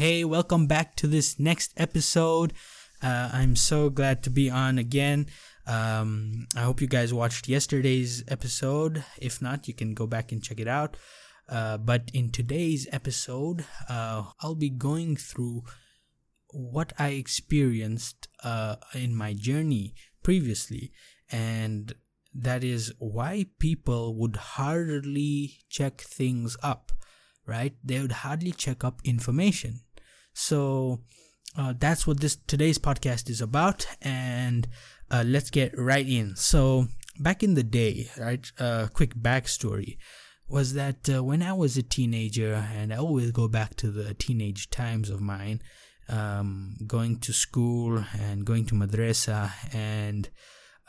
Hey, welcome back to this next episode. Uh, I'm so glad to be on again. Um, I hope you guys watched yesterday's episode. If not, you can go back and check it out. Uh, but in today's episode, uh, I'll be going through what I experienced uh, in my journey previously, and that is why people would hardly check things up, right? They would hardly check up information. So uh, that's what this today's podcast is about, and uh, let's get right in. So back in the day, right? Uh, quick backstory was that uh, when I was a teenager, and I always go back to the teenage times of mine, um, going to school and going to madrasa, and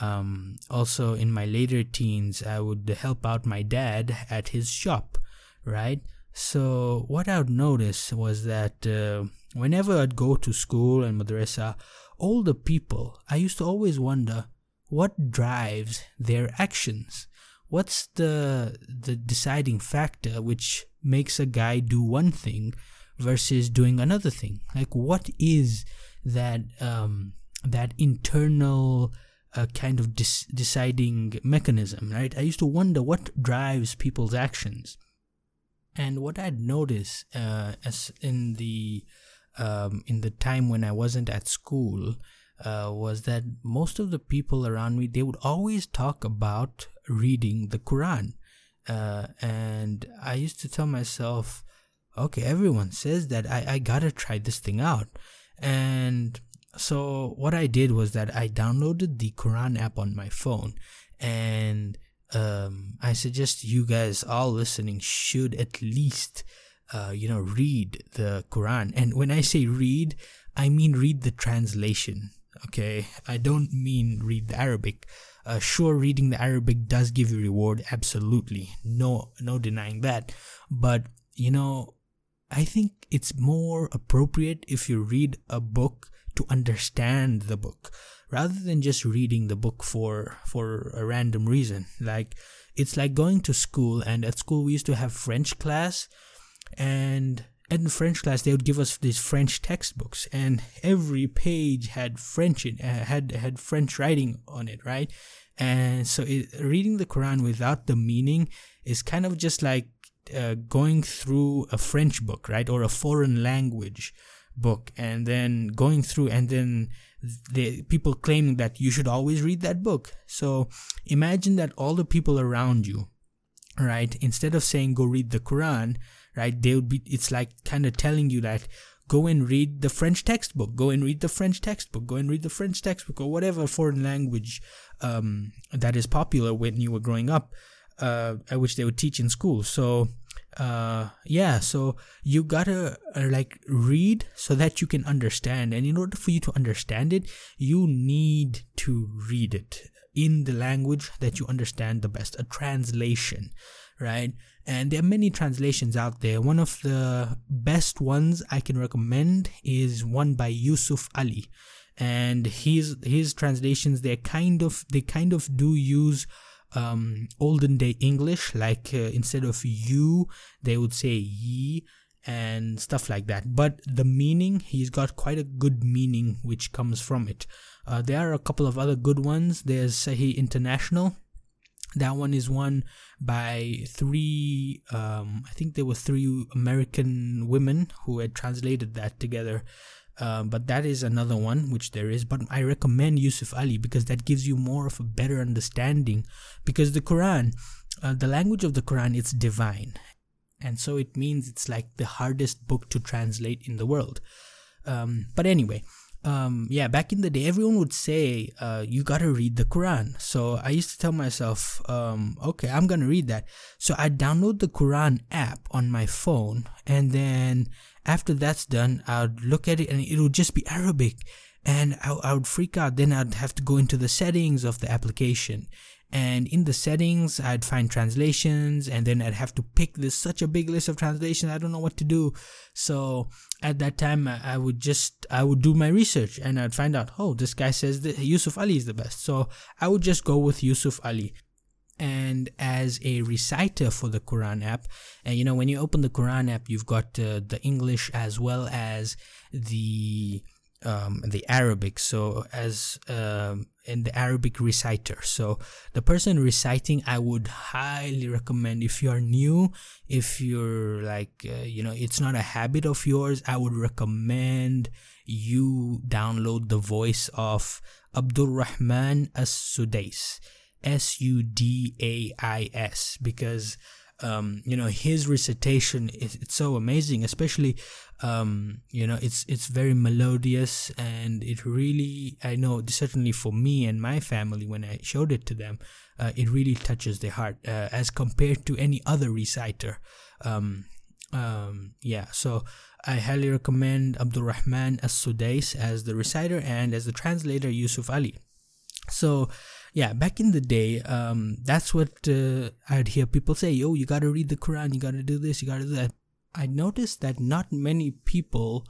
um, also in my later teens, I would help out my dad at his shop, right? So what I would notice was that uh, whenever I'd go to school and madrasa, all the people, I used to always wonder what drives their actions. What's the the deciding factor which makes a guy do one thing versus doing another thing? Like what is that um that internal uh, kind of dis- deciding mechanism right? I used to wonder what drives people's actions and what i'd noticed uh, as in the um, in the time when i wasn't at school uh, was that most of the people around me they would always talk about reading the Quran, uh, and I used to tell myself, okay, everyone says that I I gotta try this thing out, and so what I did was that I downloaded the Quran app on my phone, and um, I suggest you guys all listening should at least. Uh, you know, read the Quran. And when I say read, I mean read the translation okay i don't mean read the arabic uh, sure reading the arabic does give you reward absolutely no no denying that but you know i think it's more appropriate if you read a book to understand the book rather than just reading the book for for a random reason. Like it's like going to school and at school we used to have french class and in French class, they would give us these French textbooks, and every page had French in, uh, had had French writing on it, right? And so, it, reading the Quran without the meaning is kind of just like uh, going through a French book, right, or a foreign language book, and then going through, and then the people claiming that you should always read that book. So, imagine that all the people around you, right, instead of saying go read the Quran right? They would be, it's like kind of telling you that go and read the French textbook, go and read the French textbook, go and read the French textbook, or whatever foreign language um, that is popular when you were growing up, uh, at which they would teach in school. So, uh, yeah, so you gotta uh, like read so that you can understand, and in order for you to understand it, you need to read it in the language that you understand the best, a translation, right? and there are many translations out there. One of the best ones I can recommend is one by Yusuf Ali, and his his translations they're kind of they kind of do use um, olden day English, like uh, instead of you, they would say ye and stuff like that. But the meaning, he's got quite a good meaning which comes from it. Uh, there are a couple of other good ones. There's Sahih International, that one is one by three, um, I think there were three American women who had translated that together. Uh, but that is another one which there is. But I recommend Yusuf Ali because that gives you more of a better understanding. Because the Quran, uh, the language of the Quran, it's divine, and so it means it's like the hardest book to translate in the world. Um, but anyway, um, yeah, back in the day, everyone would say, uh, you gotta read the Quran. So I used to tell myself, um, okay, I'm gonna read that. So I download the Quran app on my phone, and then after that's done, I'd look at it and it would just be Arabic. And I, I would freak out. Then I'd have to go into the settings of the application and in the settings i'd find translations and then i'd have to pick this such a big list of translations i don't know what to do so at that time i would just i would do my research and i'd find out oh this guy says that yusuf ali is the best so i would just go with yusuf ali and as a reciter for the Quran app. And you know, when you open the Quran app, you've got uh, the English as well as the um, the Arabic. So as um, in the Arabic reciter. So the person reciting, I would highly recommend if you are new, if you're like uh, you know, it's not a habit of yours. I would recommend you download the voice of Abdul Rahman As Sudais. S U D A I S because um, you know his recitation is it's so amazing especially um, you know it's it's very melodious and it really I know certainly for me and my family when I showed it to them uh, it really touches their heart uh, as compared to any other reciter. Um, um, yeah so I highly recommend Abdul Rahman As-Sudais as the reciter and as the translator Yusuf Ali. So yeah back in the day um, that's what uh, i'd hear people say oh you gotta read the quran you gotta do this you gotta do that. I noticed that not many people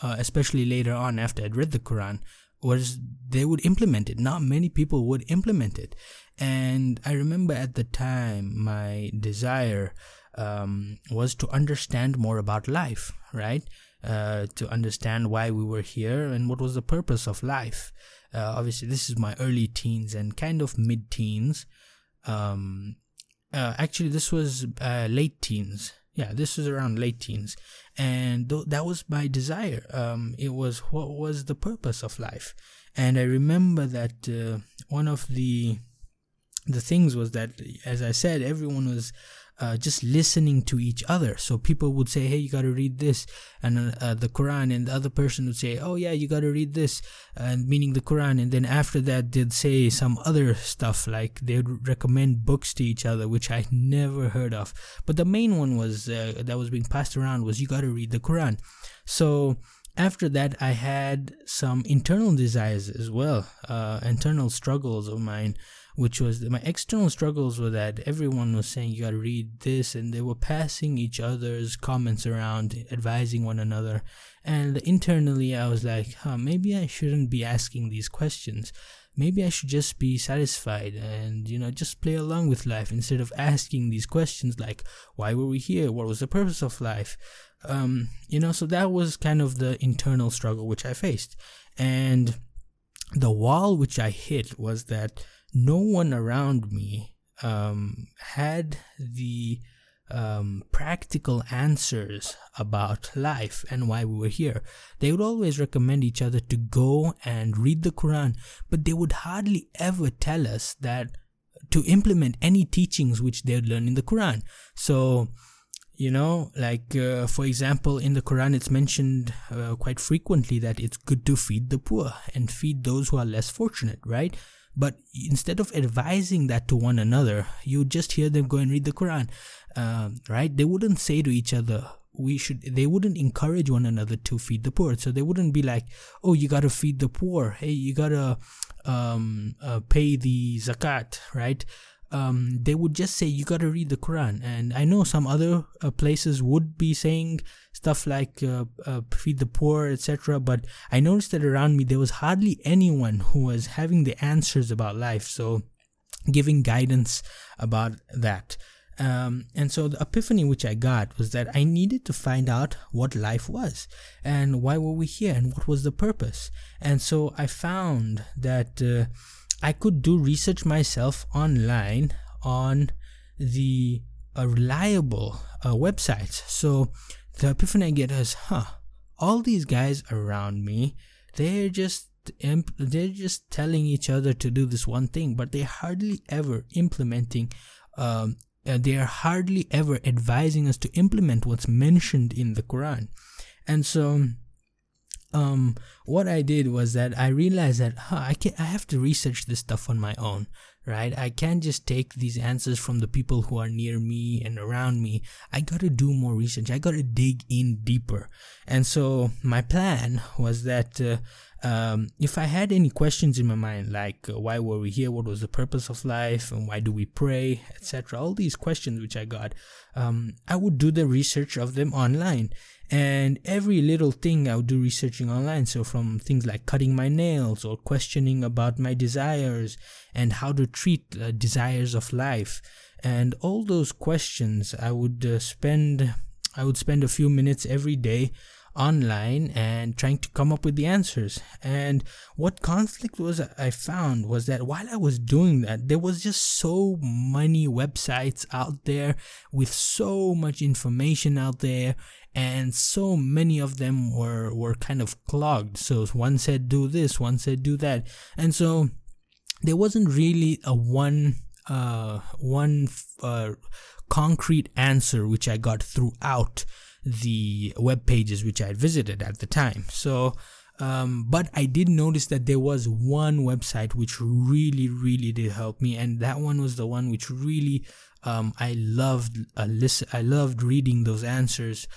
uh, especially later on after i'd read the quran was they would implement it. Not many people would implement it. And i remember at the time my desire um, was to understand more about life right? Uh, to understand why we were here and what was the purpose of life uh, obviously, this is my early teens and kind of mid teens. Um, uh, actually, this was uh, late teens. Yeah, this was around late teens, and th- that was my desire. Um, it was what was the purpose of life, and I remember that uh, one of the the things was that, as I said, everyone was uh, just listening to each other. So people would say, "Hey, you got to read this," and uh, uh, the Quran, and the other person would say, "Oh yeah, you got to read this," and meaning the Quran. And then after that, they'd say some other stuff like they'd recommend books to each other, which I never heard of. But the main one was uh, that was being passed around was you got to read the Quran. So after that i had some internal desires as well uh, internal struggles of mine which was my external struggles were that everyone was saying you gotta read this and they were passing each other's comments around advising one another. And internally i was like huh maybe i shouldn't be asking these questions. Maybe i should just be satisfied and you know just play along with life instead of asking these questions like why were we here? What was the purpose of life um, you know so that was kind of the internal struggle which i faced and the wall which i hit was that no one around me um, had the um, practical answers about life and why we were here. They would always recommend each other to go and read the Quran, but they would hardly ever tell us that to implement any teachings which they would learn in the Quran. So, you know, like uh, for example, in the Quran, it's mentioned uh, quite frequently that it's good to feed the poor and feed those who are less fortunate, right? But instead of advising that to one another, you just hear them go and read the Quran, uh, right? They wouldn't say to each other, we should they wouldn't encourage one another to feed the poor so they wouldn't be like oh you gotta feed the poor hey you gotta um, uh, pay the zakat right um, they would just say you got to read the Quran. And I know some other uh, places would be saying stuff like uh, uh, feed the poor, etc. But I noticed that around me there was hardly anyone who was having the answers about life. So giving guidance about that. Um, and so the epiphany which I got was that I needed to find out what life was and why were we here and what was the purpose. And so I found that uh, I could do research myself online on the uh, reliable uh, websites. So the epiphany I get is, huh, all these guys around me, they're just imp- they're just telling each other to do this one thing, but they're hardly ever implementing. Um, uh, they are hardly ever advising us to implement what's mentioned in the Quran, and so um, what I did was that I realized that huh, I can I have to research this stuff on my own, right? I can't just take these answers from the people who are near me and around me. I got to do more research. I got to dig in deeper. And so my plan was that uh, um, if I had any questions in my mind, like uh, why were we here, what was the purpose of life, and why do we pray, etc., all these questions which I got, um, I would do the research of them online and every little thing I would do researching online. So from things like cutting my nails or questioning about my desires and how to treat uh, desires of life, and all those questions, I would uh, spend I would spend a few minutes every day online and trying to come up with the answers. And what conflict was I found was that while I was doing that, there was just so many websites out there with so much information out there and so many of them were were kind of clogged. So one said do this, one said do that. And so there wasn't really a one uh one uh concrete answer which I got throughout the web pages which I had visited at the time. So, um, but I did notice that there was one website which really, really did help me, and that one was the one which really um, I loved. Uh, listen, I loved reading those answers,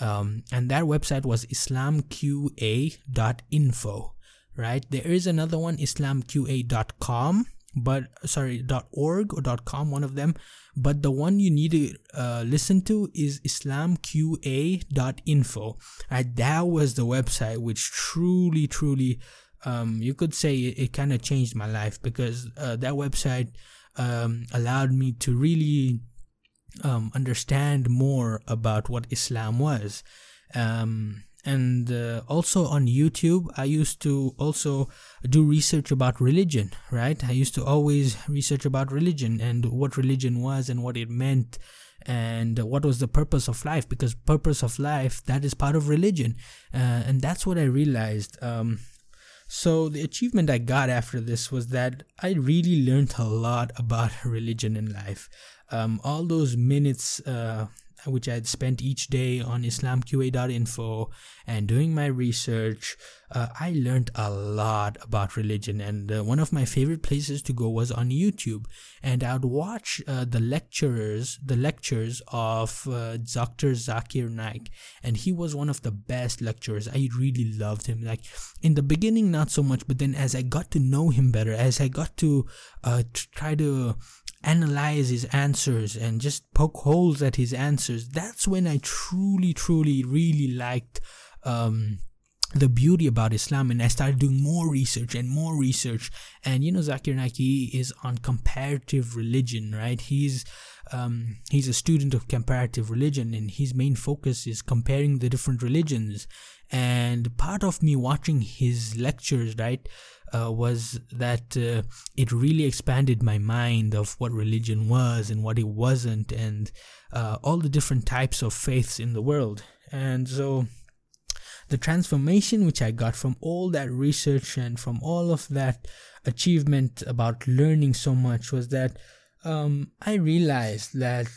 um, and that website was islamqa.info. Right there is another one, islamqa.com but sorry .org or .com one of them but the one you need to uh, listen to is islamqa.info right that was the website which truly truly um, you could say it, it kind of changed my life because uh, that website um, allowed me to really um, understand more about what Islam was. Um, and uh, also on youtube i used to also do research about religion right? I used to always research about religion and what religion was and what it meant and what was the purpose of life because purpose of life that is part of religion. Uh, and that's what i realized. Um, so the achievement i got after this was that i really learned a lot about religion in life um, all those minutes uh, which I had spent each day on islamqa.info and doing my research, uh, I learned a lot about religion. And uh, one of my favorite places to go was on YouTube. And I would watch uh, the lecturers, the lectures of uh, Dr. Zakir Naik. And he was one of the best lecturers. I really loved him. Like in the beginning, not so much, but then as I got to know him better, as I got to uh, try to analyze his answers and just poke holes at his answers, that's when I truly, truly, really liked um, the beauty about Islam and I started doing more research and more research. And you know, Zakir Naiki is on comparative religion, right? He's um, he's a student of comparative religion and his main focus is comparing the different religions. And part of me watching his lectures, right, uh, was that uh, it really expanded my mind of what religion was and what it wasn't, and uh, all the different types of faiths in the world. And so, the transformation which I got from all that research and from all of that achievement about learning so much was that um, I realized that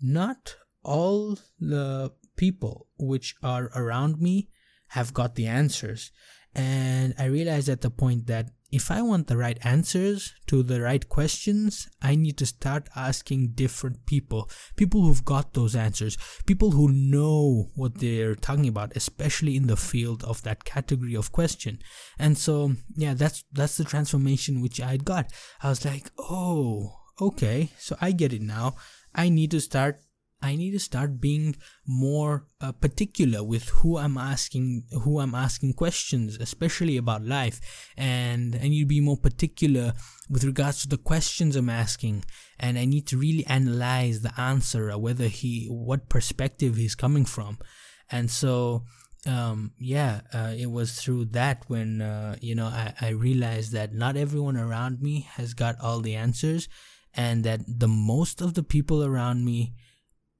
not all the people which are around me have got the answers. And I realized at the point that if I want the right answers to the right questions, I need to start asking different people, people who've got those answers, people who know what they're talking about, especially in the field of that category of question. And so, yeah, that's that's the transformation which I got. I was like, oh, okay, so I get it now. I need to start I need to start being more uh, particular with who I'm asking, who I'm asking questions, especially about life, and I need to be more particular with regards to the questions I'm asking, and I need to really analyze the answer, whether he, what perspective he's coming from, and so. Um, yeah, uh, it was through that when uh, you know I, I realized that not everyone around me has got all the answers, and that the most of the people around me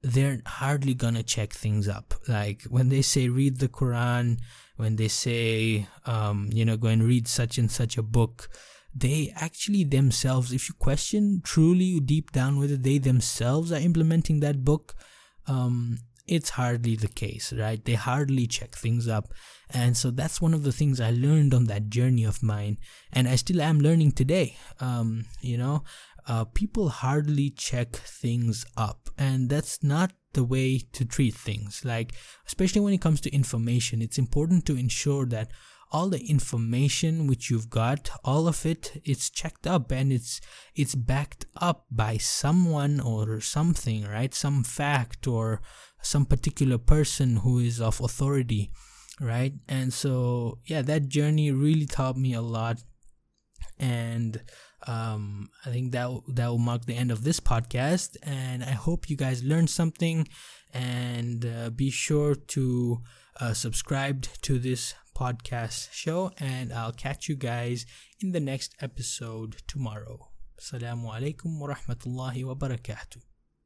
they're hardly gonna check things up. Like when they say read the Quran, when they say, um, you know, go and read such and such a book, they actually themselves, if you question truly deep down whether they themselves are implementing that book, um, it's hardly the case, right? They hardly check things up. And so that's one of the things I learned on that journey of mine. And I still am learning today. Um, you know, uh, people hardly check things up and that's not the way to treat things. Like especially when it comes to information it's important to ensure that all the information which you've got all of it it's checked up and it's it's backed up by someone or something right? Some fact or some particular person who is of authority right? And so yeah that journey really taught me a lot. And um, I think that that will mark the end of this podcast. And I hope you guys learned something. And uh, be sure to uh, subscribe to this podcast show. And I'll catch you guys in the next episode tomorrow. Assalamu alaikum wa rahmatullahi wa barakatuh.